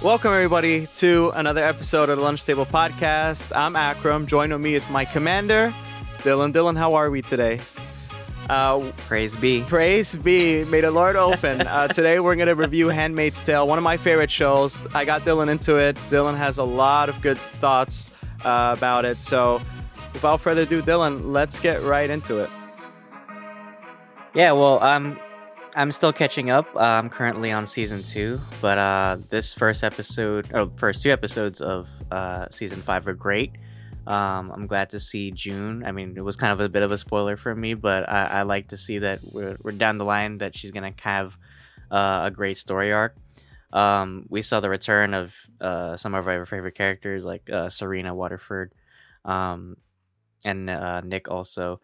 Welcome, everybody, to another episode of the Lunch Table Podcast. I'm Akram. Joining me is my commander, Dylan. Dylan, how are we today? Uh, praise be. Praise be. May the Lord open. uh, today, we're going to review Handmaid's Tale, one of my favorite shows. I got Dylan into it. Dylan has a lot of good thoughts uh, about it. So, without further ado, Dylan, let's get right into it. Yeah, well, um, I'm still catching up. Uh, I'm currently on season two, but uh, this first episode, or first two episodes of uh, season five are great. Um, I'm glad to see June. I mean, it was kind of a bit of a spoiler for me, but I, I like to see that we're, we're down the line that she's gonna have uh, a great story arc. Um, we saw the return of uh, some of our favorite characters like uh, Serena Waterford um, and Nick also.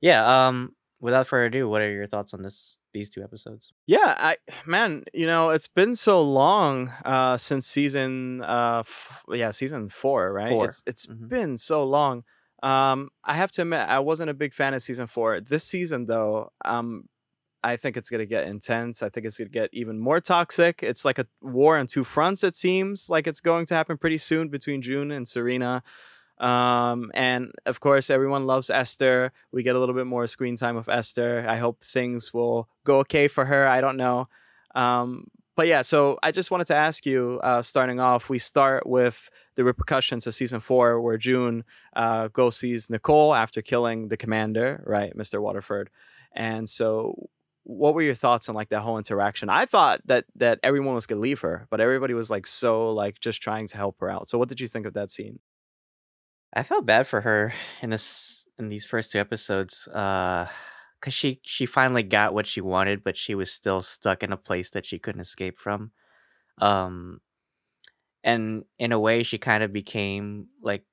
Yeah. Um, without further ado, what are your thoughts on this these two episodes? Yeah, I man, you know, it's been so long uh since season uh f- yeah, season 4, right? Four. It's it's Mhm. been so long. Um I have to admit I wasn't a big fan of season 4. This season though, um I think it's going to get intense. I think it's going to get even more toxic. It's like a war on two fronts it seems like it's going to happen pretty soon between June and Serena. Um, and of course, everyone loves Esther. We get a little bit more screen time of Esther. I hope things will go okay for her. I don't know. Um, but yeah, so I just wanted to ask you, uh, starting off, we start with the repercussions of season four, where June uh, goes sees Nicole after killing the commander, right, Mr. Waterford. And so, what were your thoughts on like that whole interaction? I thought that that everyone was gonna leave her, but everybody was like so like just trying to help her out. So, what did you think of that scene? I felt bad for her in this in these first two episodes, uh, cause she she finally got what she wanted, but she was still stuck in a place that she couldn't escape from. Um, and in a way, she kind of became like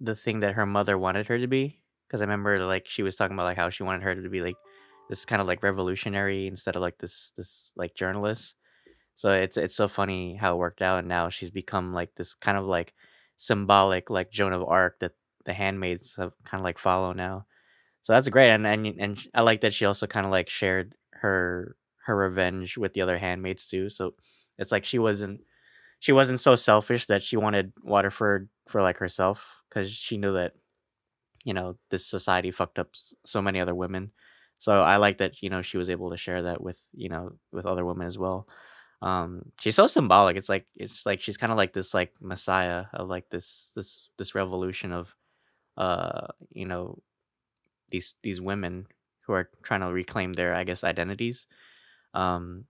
the thing that her mother wanted her to be. Cause I remember like she was talking about like how she wanted her to be like this kind of like revolutionary instead of like this this like journalist. So it's it's so funny how it worked out, and now she's become like this kind of like symbolic like Joan of Arc that the handmaids have kind of like follow now. So that's great, and and and I like that she also kind of like shared her her revenge with the other handmaids too. So it's like she wasn't she wasn't so selfish that she wanted Waterford for like herself because she knew that you know this society fucked up so many other women. So I like that you know she was able to share that with you know with other women as well. Um, she's so symbolic. It's like it's like she's kind of like this like messiah of like this this this revolution of uh you know these these women who are trying to reclaim their I guess identities. Um,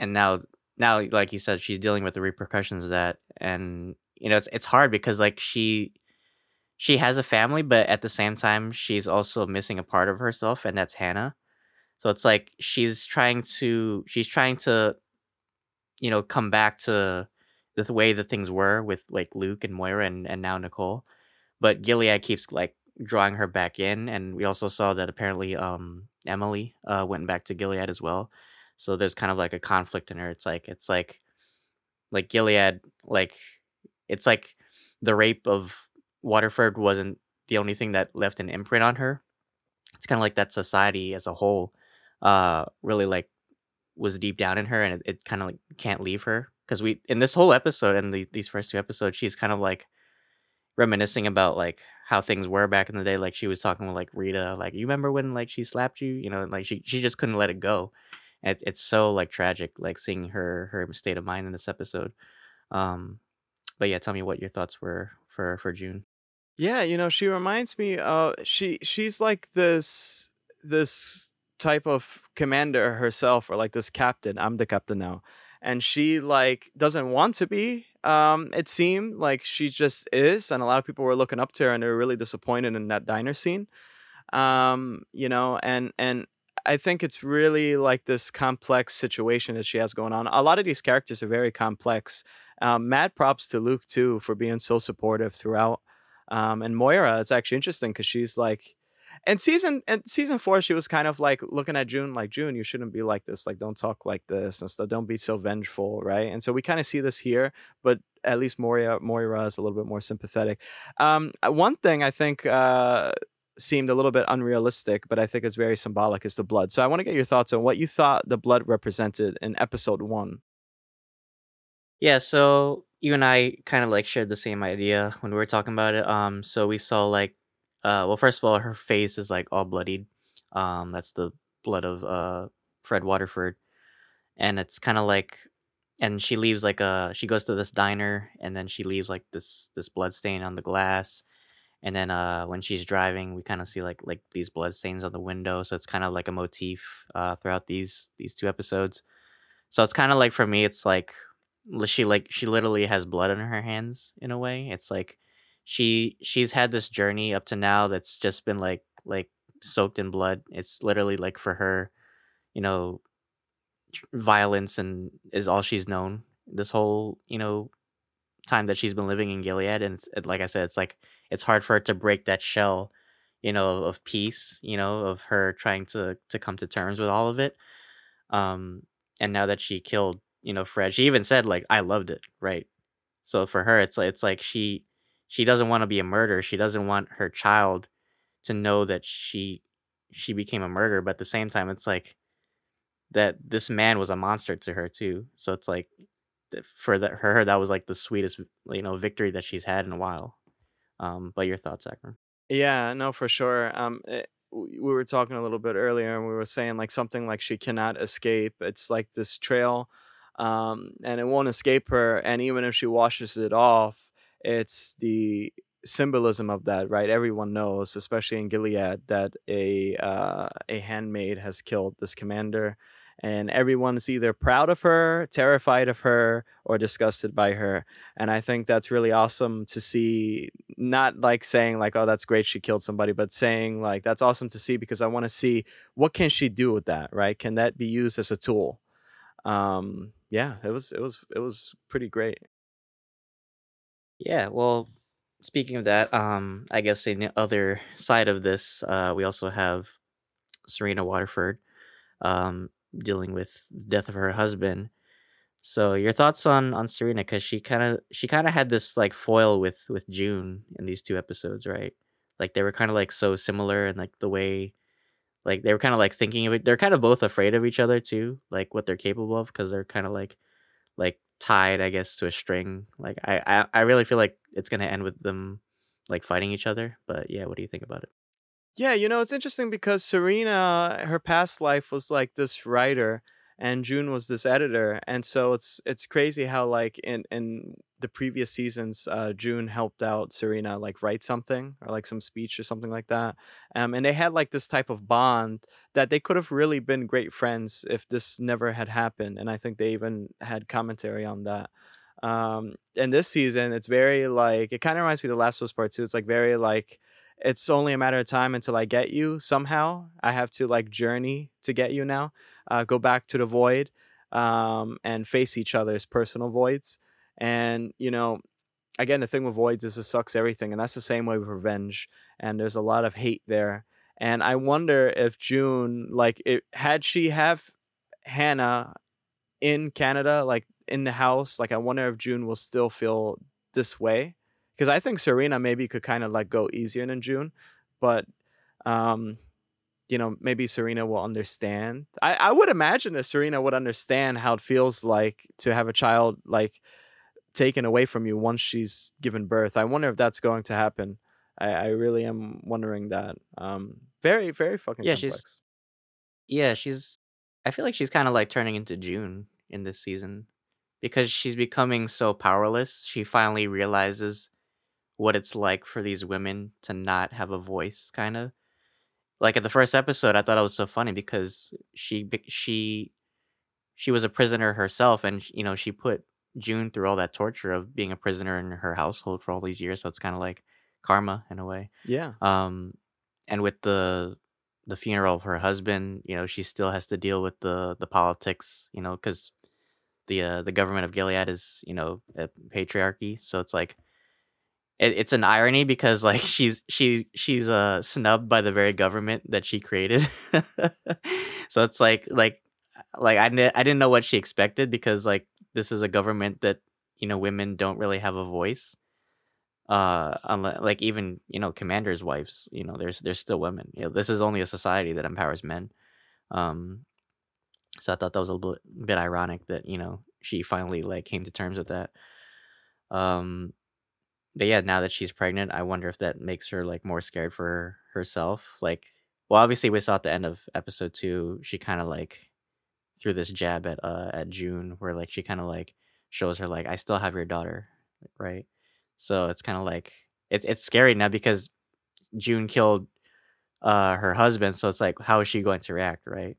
and now now like you said, she's dealing with the repercussions of that, and you know it's it's hard because like she she has a family, but at the same time she's also missing a part of herself, and that's Hannah. So it's like she's trying to she's trying to you know come back to the way that things were with like Luke and Moira and, and now Nicole. But Gilead keeps like drawing her back in and we also saw that apparently um Emily uh went back to Gilead as well. So there's kind of like a conflict in her. It's like it's like like Gilead like it's like the rape of Waterford wasn't the only thing that left an imprint on her. It's kind of like that society as a whole uh really like was deep down in her and it, it kind of like can't leave her because we in this whole episode and the, these first two episodes she's kind of like reminiscing about like how things were back in the day like she was talking with like rita like you remember when like she slapped you? You know like she she just couldn't let it go. It, it's so like tragic like seeing her her state of mind in this episode. Um but yeah tell me what your thoughts were for for june. Yeah, you know, she reminds me of she she's like this this type of commander herself or like this captain. I'm the captain now. And she like doesn't want to be. Um it seemed like she just is and a lot of people were looking up to her and they were really disappointed in that diner scene. Um, you know, and and I think it's really like this complex situation that she has going on. A lot of these characters are very complex. Um, mad props to Luke too for being so supportive throughout. Um, and Moira, it's actually interesting because she's like, and season and season four, she was kind of like looking at June, like June, you shouldn't be like this, like don't talk like this and stuff, don't be so vengeful, right? And so we kind of see this here, but at least Moira, Moira is a little bit more sympathetic. Um, uh, one thing I think uh, seemed a little bit unrealistic, but I think it's very symbolic is the blood. So I want to get your thoughts on what you thought the blood represented in episode one. Yeah, so you and I kind of like shared the same idea when we were talking about it. Um, so we saw like, uh, well, first of all, her face is like all bloodied. Um, that's the blood of uh Fred Waterford, and it's kind of like, and she leaves like a, she goes to this diner, and then she leaves like this this blood stain on the glass, and then uh when she's driving, we kind of see like like these blood stains on the window. So it's kind of like a motif uh throughout these these two episodes. So it's kind of like for me, it's like she like she literally has blood on her hands in a way. It's like she she's had this journey up to now that's just been like like soaked in blood. It's literally like for her, you know, violence and is all she's known this whole you know time that she's been living in Gilead. And like I said, it's like it's hard for her to break that shell, you know, of peace, you know, of her trying to to come to terms with all of it um, and now that she killed, you know, Fred, she even said like, "I loved it," right? So for her, it's like it's like she she doesn't want to be a murderer. She doesn't want her child to know that she she became a murderer. But at the same time, it's like that this man was a monster to her too. So it's like for that for her, that was like the sweetest you know victory that she's had in a while. Um, but your thoughts, Akram? Yeah, no, for sure. Um, it, we were talking a little bit earlier, and we were saying like something like she cannot escape. It's like this trail, um, and it won't escape her. And even if she washes it off, it's the symbolism of that, right? Everyone knows, especially in Gilead, that a uh, a handmaid has killed this commander, and everyone's either proud of her, terrified of her, or disgusted by her. And I think that's really awesome to see not like saying like oh that's great she killed somebody but saying like that's awesome to see because i want to see what can she do with that right can that be used as a tool um yeah it was it was it was pretty great Yeah, well, speaking of that, um, I guess in the other side of this, uh, we also have Serena Waterford, um, dealing with the death of her husband. So your thoughts on on Serena because she kind of she kind of had this like foil with with June in these two episodes, right? Like they were kind of like so similar and like the way like they were kind of like thinking of it. They're kind of both afraid of each other too, like what they're capable of because they're kind of like like tied, I guess, to a string. Like I, I I really feel like it's gonna end with them like fighting each other. But yeah, what do you think about it? Yeah, you know, it's interesting because Serena, her past life was like this writer and June was this editor. And so it's it's crazy how like in in the previous seasons, uh June helped out Serena like write something or like some speech or something like that. Um and they had like this type of bond that they could have really been great friends if this never had happened. And I think they even had commentary on that. Um and this season it's very like it kind of reminds me of the Last of Us Part 2. It's like very like it's only a matter of time until I get you somehow. I have to like journey to get you now. Uh, go back to the void um, and face each other's personal voids. And, you know, again, the thing with voids is it sucks everything. And that's the same way with revenge. And there's a lot of hate there. And I wonder if June, like, it, had she have Hannah in Canada, like in the house, like, I wonder if June will still feel this way because I think Serena maybe could kind of like go easier than June, but um, you know, maybe Serena will understand. I I would imagine that Serena would understand how it feels like to have a child like taken away from you once she's given birth. I wonder if that's going to happen. I I really am wondering that. Um, very very fucking Yeah, she's complex. yeah she's. I feel like she's kind of like turning into June in this season because she's becoming so powerless. She finally realizes what it's like for these women to not have a voice, kind of like at the first episode. I thought it was so funny because she she she was a prisoner herself and you know she put june through all that torture of being a prisoner in her household for all these years so it's kind of like karma in a way Yeah. um and with the the funeral of her husband you know she still has to deal with the the politics you know because the uh, the government of gilead is you know a patriarchy so it's like it, it's an irony because like she's she's she's uh snubbed by the very government that she created so it's like like like I, didn't I didn't know what she expected because like this is a government that you know women don't really have a voice uh unless, like even you know commanders wives you know there's there's still women you know this is only a society that empowers men um so i thought that was a little bit, bit ironic that you know she finally like came to terms with that. Um, but yeah, now that she's pregnant, I wonder if that makes her like more scared for herself. Like, well, obviously we saw at the end of episode two, she kind of like threw this jab at uh at June, where like she kind of like shows her like I still have your daughter, right? So it's kind of like it's it's scary now because June killed uh her husband, so it's like how is she going to react, right?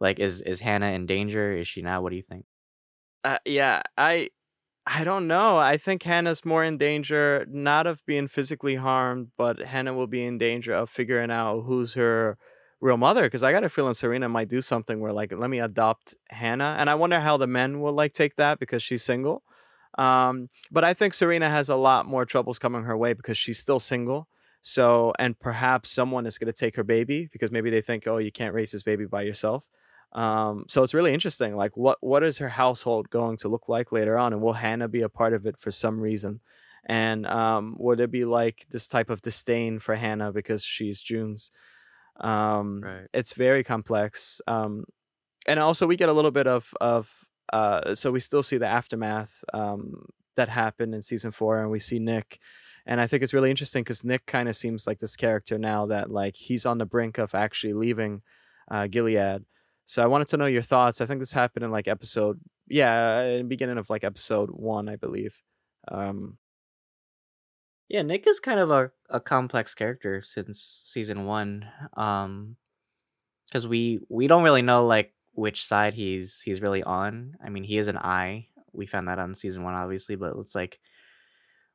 Like is is Hannah in danger? Is she not? What do you think? Uh, yeah, I I don't know. I think Hannah's more in danger not of being physically harmed, but Hannah will be in danger of figuring out who's her real mother because I got a feeling Serena might do something where like let me adopt Hannah and I wonder how the men will like take that because she's single. Um, but I think Serena has a lot more troubles coming her way because she's still single. So and perhaps someone is going to take her baby because maybe they think oh you can't raise this baby by yourself. Um, so it's really interesting. Like, what what is her household going to look like later on, and will Hannah be a part of it for some reason? And um, would it be like this type of disdain for Hannah because she's June's? Um, Right. it's very complex. Um, and also we get a little bit of of uh, so we still see the aftermath um, that happened in season four, and we see Nick. And I think it's really interesting because Nick kind of seems like this character now that like he's on the brink of actually leaving uh, Gilead. So I wanted to know your thoughts. I think this happened in like episode, yeah, in the beginning of like episode one, I believe. Um, Yeah, Nick is kind of a, a complex character since season one. Um, because we we don't really know like which side he's he's really on. I mean, he is an eye. We found that on season one, obviously, but it's like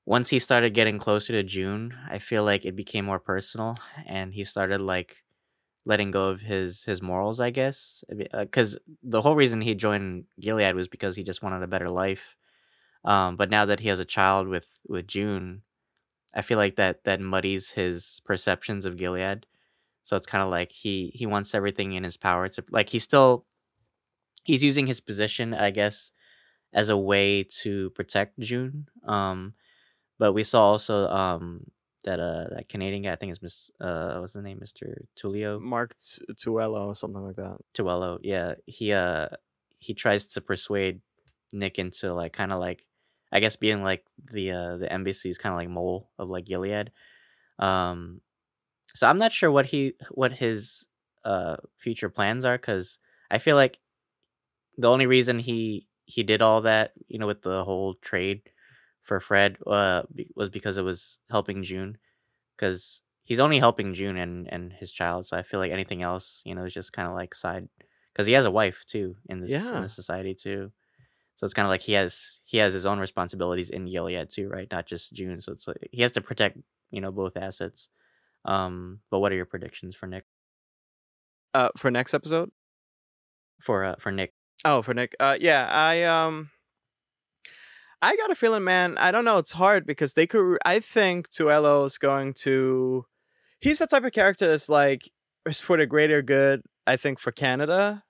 once he started getting closer to June, I feel like it became more personal, and he started like letting go of his his morals, I guess. Because the whole reason he joined Gilead was because he just wanted a better life. Um, but now that he has a child with with June, I feel like that that muddies his perceptions of Gilead. So it's kind of like he he wants everything in his power to like he's still he's using his position, I guess, as a way to protect June. Um, but we saw also um that uh that Canadian guy, I think is Miss uh what's the name, Mister Tuello Mark T- Tuello or something like that. Tuello. Yeah, he uh he tries to persuade Nick into like kind of like I guess being like the uh the embassy's kind of like mole of like Gilead. Um, so I'm not sure what he what his uh future plans are because I feel like the only reason he he did all that you know with the whole trade for Fred uh was because it was helping June because he's only helping June and and his child so I feel like anything else you know is just kind of like side because he has a wife too in this in this society too so it's kind of like he has he has his own responsibilities in Gilead too right not just June so it's like he has to protect you know both assets um but what are your predictions for Nick Uh, for next episode. for uh for Nick Oh, for Nick. Uh, yeah, I um, I got a feeling, man. I don't know. It's hard because they could. I think Tuello is going to. He's the type of character that's like is for the greater good. I think for Canada,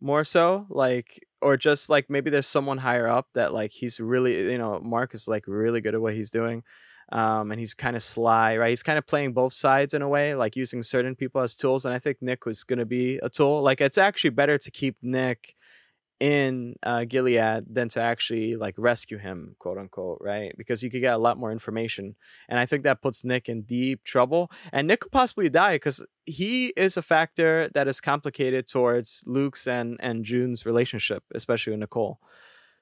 more so. Like, or just like maybe there's someone higher up that like he's really, you know, Mark is like really good at what he's doing. Um, and he's kind of sly, right? He's kind of playing both sides in a way, like using certain people as tools. And I think Nick was going to be a tool. Like, it's actually better to keep Nick in uh, Gilead than to actually like rescue him, quote unquote, right? Because you could get a lot more information, and I think that puts Nick in deep trouble. And Nick could possibly die because he is a factor that is complicated towards Luke's and and June's relationship, especially with Nicole.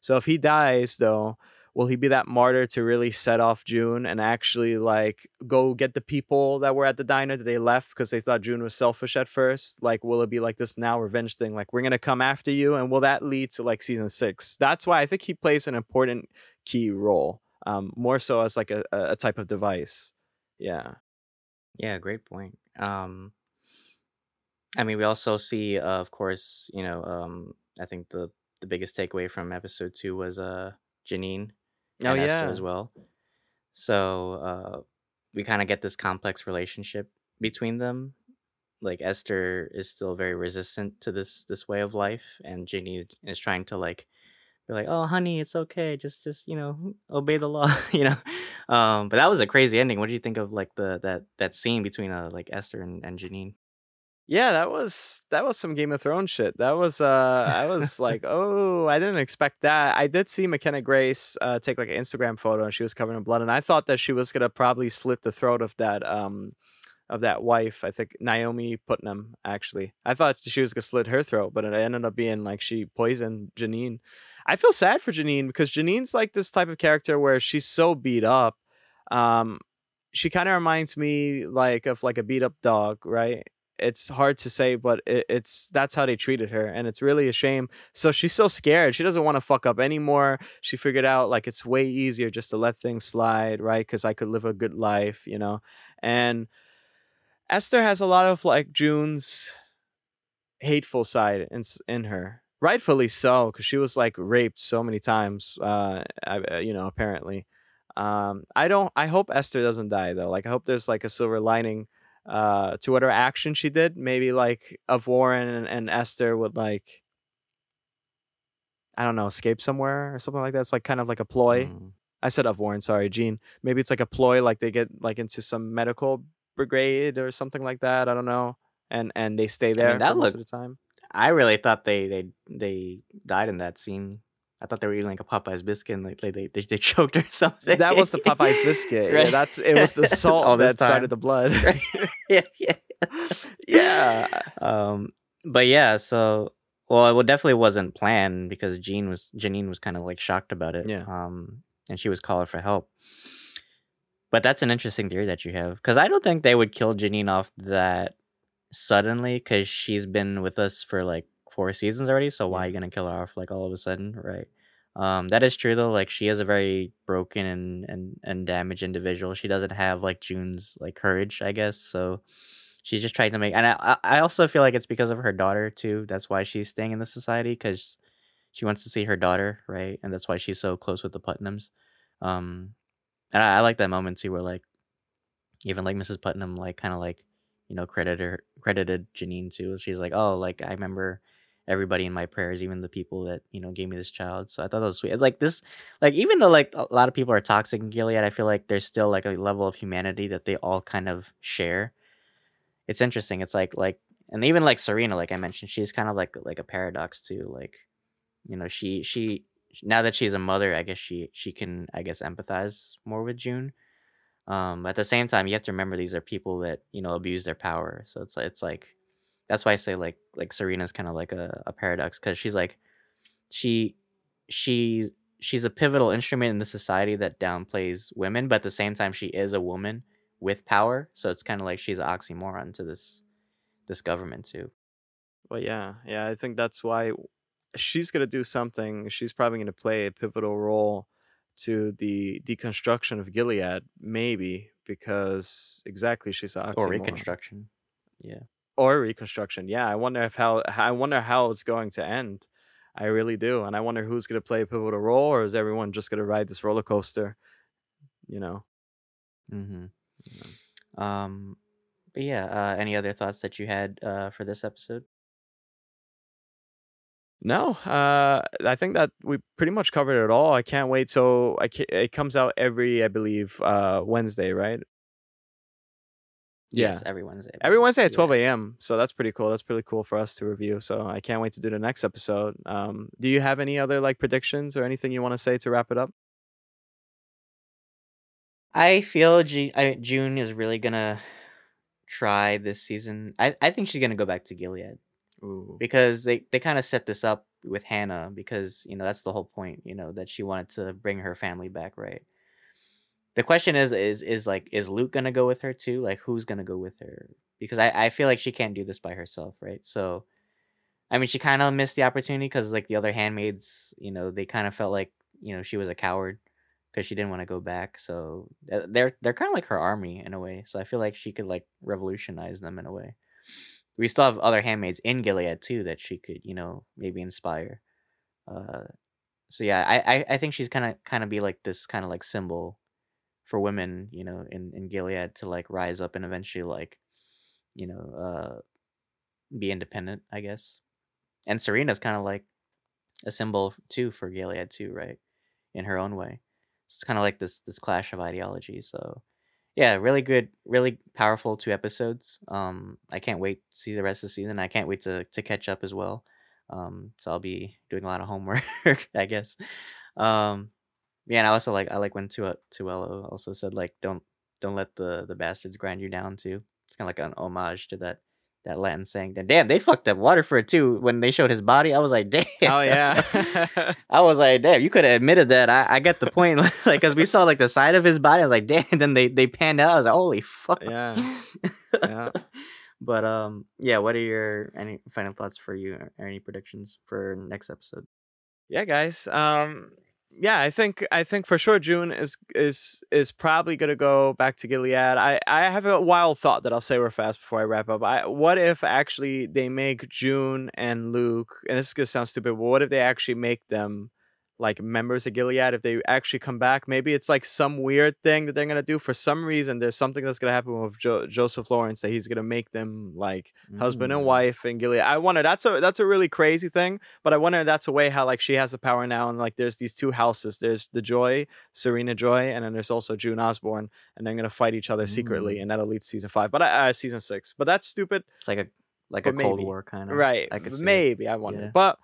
So if he dies, though, will he be that martyr to really set off June and actually like go get the people that were at the diner that they left because they thought June was selfish at first? Like, will it be like this now revenge thing? Like, we're gonna come after you, and will that lead to like season six? That's why I think he plays an important key role, um, more so as like a, a type of device. Yeah. Yeah, great point. Um, I mean, we also see, uh, of course, you know, um, I think the the biggest takeaway from episode two was uh Janine Oh and Esther yeah. as well. So uh, we kind of get this complex relationship between them. Like Esther is still very resistant to this this way of life, and Ginny is trying to like be like, "Oh, honey, it's okay. Just just you know, obey the law." you know. Um, but that was a crazy ending. What do you think of like the that that scene between uh like Esther and, and Janine? Yeah, that was that was some Game of Thrones shit. That was uh I was like, oh, I didn't expect that. I did see McKenna Grace uh take like an Instagram photo and she was covered in blood, and I thought that she was gonna probably slit the throat of that um of that wife. I think Naomi Putnam actually. I thought she was gonna slit her throat, but it ended up being like she poisoned Janine. I feel sad for Janine because Janine's like this type of character where she's so beat up. Um, she kind of reminds me like of like a beat up dog, right? It's hard to say, but it, it's that's how they treated her, and it's really a shame. So she's so scared. She doesn't want to fuck up anymore. She figured out like it's way easier just to let things slide, right? Because I could live a good life, you know. And Esther has a lot of like June's hateful side in in her, rightfully so, because she was like raped so many times. Uh, I, you know, apparently. Um, I don't. I hope Esther doesn't die though. Like, I hope there's like a silver lining uh to whatever action she did. Maybe like Ofwarren and, and Esther would like. I don't know, escape somewhere or something like that. It's like kind of like a ploy. Mm. I said Ofwarren, sorry, Gene. Maybe it's like a ploy, like they get like into some medical brigade or something like that. I don't know, and and they stay there that for most looked- of the time. I really thought they they they died in that scene. I thought they were eating like a Popeye's biscuit and like, they, they they choked or something. That was the Popeye's biscuit. Yeah, that's it was the salt that started time. the blood. Right? yeah, yeah. yeah, Um, but yeah, so well, it definitely wasn't planned because Jean was Janine was kind of like shocked about it. Yeah. Um, and she was calling for help. But that's an interesting theory that you have because I don't think they would kill Janine off that suddenly because she's been with us for like four seasons already. So why are you gonna kill her off like all of a sudden, right? Um, that is true though. Like she is a very broken and and and damaged individual. She doesn't have like June's like courage, I guess. So she's just trying to make. And I I also feel like it's because of her daughter too. That's why she's staying in the society because she wants to see her daughter, right? And that's why she's so close with the Putnams. Um, and I, I like that moment too, where like even like Mrs. Putnam like kind of like you know credited her credited Janine too. She's like, oh, like I remember everybody in my prayers, even the people that you know gave me this child. So I thought that was sweet. Like this, like even though like a lot of people are toxic in Gilead, I feel like there's still like a level of humanity that they all kind of share. It's interesting. It's like like and even like Serena, like I mentioned, she's kind of like like a paradox too. Like you know, she she now that she's a mother, I guess she she can I guess empathize more with June. Um, at the same time, you have to remember these are people that you know abuse their power. So it's it's like that's why I say like like Serena's kind of like a, a paradox because she's like she she she's a pivotal instrument in the society that downplays women, but at the same time she is a woman with power. So it's kind of like she's an oxymoron to this this government too. Well, yeah, yeah. I think that's why she's gonna do something. She's probably gonna play a pivotal role to the deconstruction of Gilead, maybe because exactly she's a Or reconstruction. Yeah. Or reconstruction. Yeah, I wonder if how I wonder how it's going to end. I really do, and I wonder who's going to play a pivotal role, or is everyone just going to ride this roller coaster? You know. Mm-hmm. Um, but yeah. Uh, any other thoughts that you had uh, for this episode? No, uh, I think that we pretty much covered it all. I can't wait till I ca- it comes out every, I believe, uh, Wednesday, right? Yeah. Yes, every Wednesday. Every. Wednesday at 12 a.m. So that's pretty cool. That's pretty cool for us to review. So I can't wait to do the next episode. Um, do you have any other like predictions or anything you want to say to wrap it up? I feel Ju- I, June is really gonna try this season. I, I think she's gonna go back to Gilead Ooh. because they, they kind of set this up with Hannah because you know that's the whole point. You know that she wanted to bring her family back, right? The question is is is like is Luke gonna go with her too? Like who's gonna go with her? Because I, I feel like she can't do this by herself, right? So, I mean, she kind of missed the opportunity because like the other handmaids, you know, they kind of felt like you know she was a coward because she didn't want to go back. So uh, they're they're kind of like her army in a way. So I feel like she could like revolutionize them in a way. We still have other handmaids in Gilead too that she could you know maybe inspire. Uh, so yeah, I I, I think she's kind of kind of be like this kind of like symbol for women, you know, in in Gilead to like rise up and eventually like, you know, uh, be independent, I guess. And Serena's kind of like a symbol too for Gilead too, right? In her own way. So it's kind of like this this clash of ideology. So yeah, really good, really powerful two episodes. Um, I can't wait to see the rest of the season. I can't wait to to catch up as well. Um, so I'll be doing a lot of homework, I guess. Um, yeah, and I also like I like when Tu Tuello also said like don't don't let the the bastards grind you down too. It's kind of like an homage to that that Latin saying. Then damn, they fucked up Waterford too when they showed his body. I was like, damn. Oh yeah. I was like, damn, you could have admitted that. I, I get the point. like, cause we saw like the side of his body. I was like, damn. And then they they panned out. I was like, holy fuck. Yeah. Yeah. but um, yeah. What are your any final thoughts for you or any predictions for next episode? yeah, guys. Um, yeah, I think I think for sure June is is is probably gonna go back to Gilead. I I have a wild thought that I'll say real fast before I wrap up. I what if actually they make June and Luke, and this is gonna sound stupid, but what if they actually make them like members of Gilead if they actually come back. Maybe it's like some weird thing that they're gonna do. For some reason, there's something that's gonna happen with jo- Joseph Lawrence that he's gonna make them like husband and Mm. wife in Gilead. I wonder that's a that's a really crazy thing, but I wonder if that's a way how like she has the power now and like there's these two houses. There's the Joy, Serena Joy, and then there's also June Osborn, and they're gonna fight each other secretly, Mm. and that'll lead to season five. But uh, season six. But that's stupid. It's like a like But a Cold. War kind of Right. I could. Maybe I wonder. Yeah. But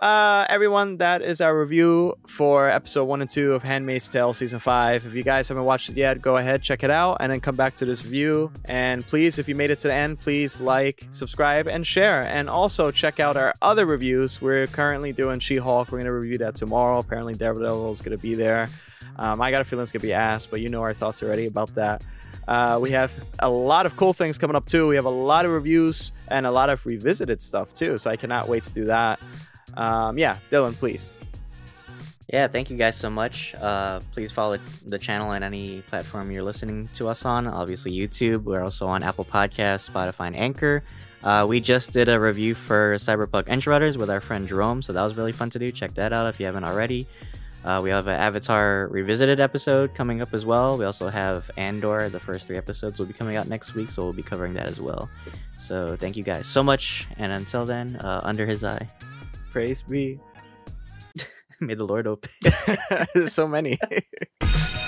uh everyone, that is our review for episode one and two of Handmaid's Tale season five. If you guys haven't watched it yet, go ahead, check it out, and then come back to this review. And please, if you made it to the end, please like, subscribe, and share. And also check out our other reviews. We're currently doing She-Hulk. We're gonna review that tomorrow. Apparently Daredevil is gonna be there. Um, I got a feeling it's gonna be ass, but you know our thoughts already about that. Uh, we have a lot of cool things coming up too. We have a lot of reviews and a lot of revisited stuff too. So I cannot wait to do that. Um, yeah, Dylan, please. Yeah, thank you guys so much. Uh, please follow the channel on any platform you're listening to us on. Obviously, YouTube. We're also on Apple Podcasts, Spotify, and Anchor. Uh, we just did a review for Cyberpunk Edgerunners with our friend Jerome, so that was really fun to do. Check that out if you haven't already. Uh, we have an Avatar Revisited episode coming up as well. We also have Andor. The first three episodes will be coming out next week, so we'll be covering that as well. So thank you guys so much, and until then, uh, under his eye, Praise be. may the Lord open. There's so many.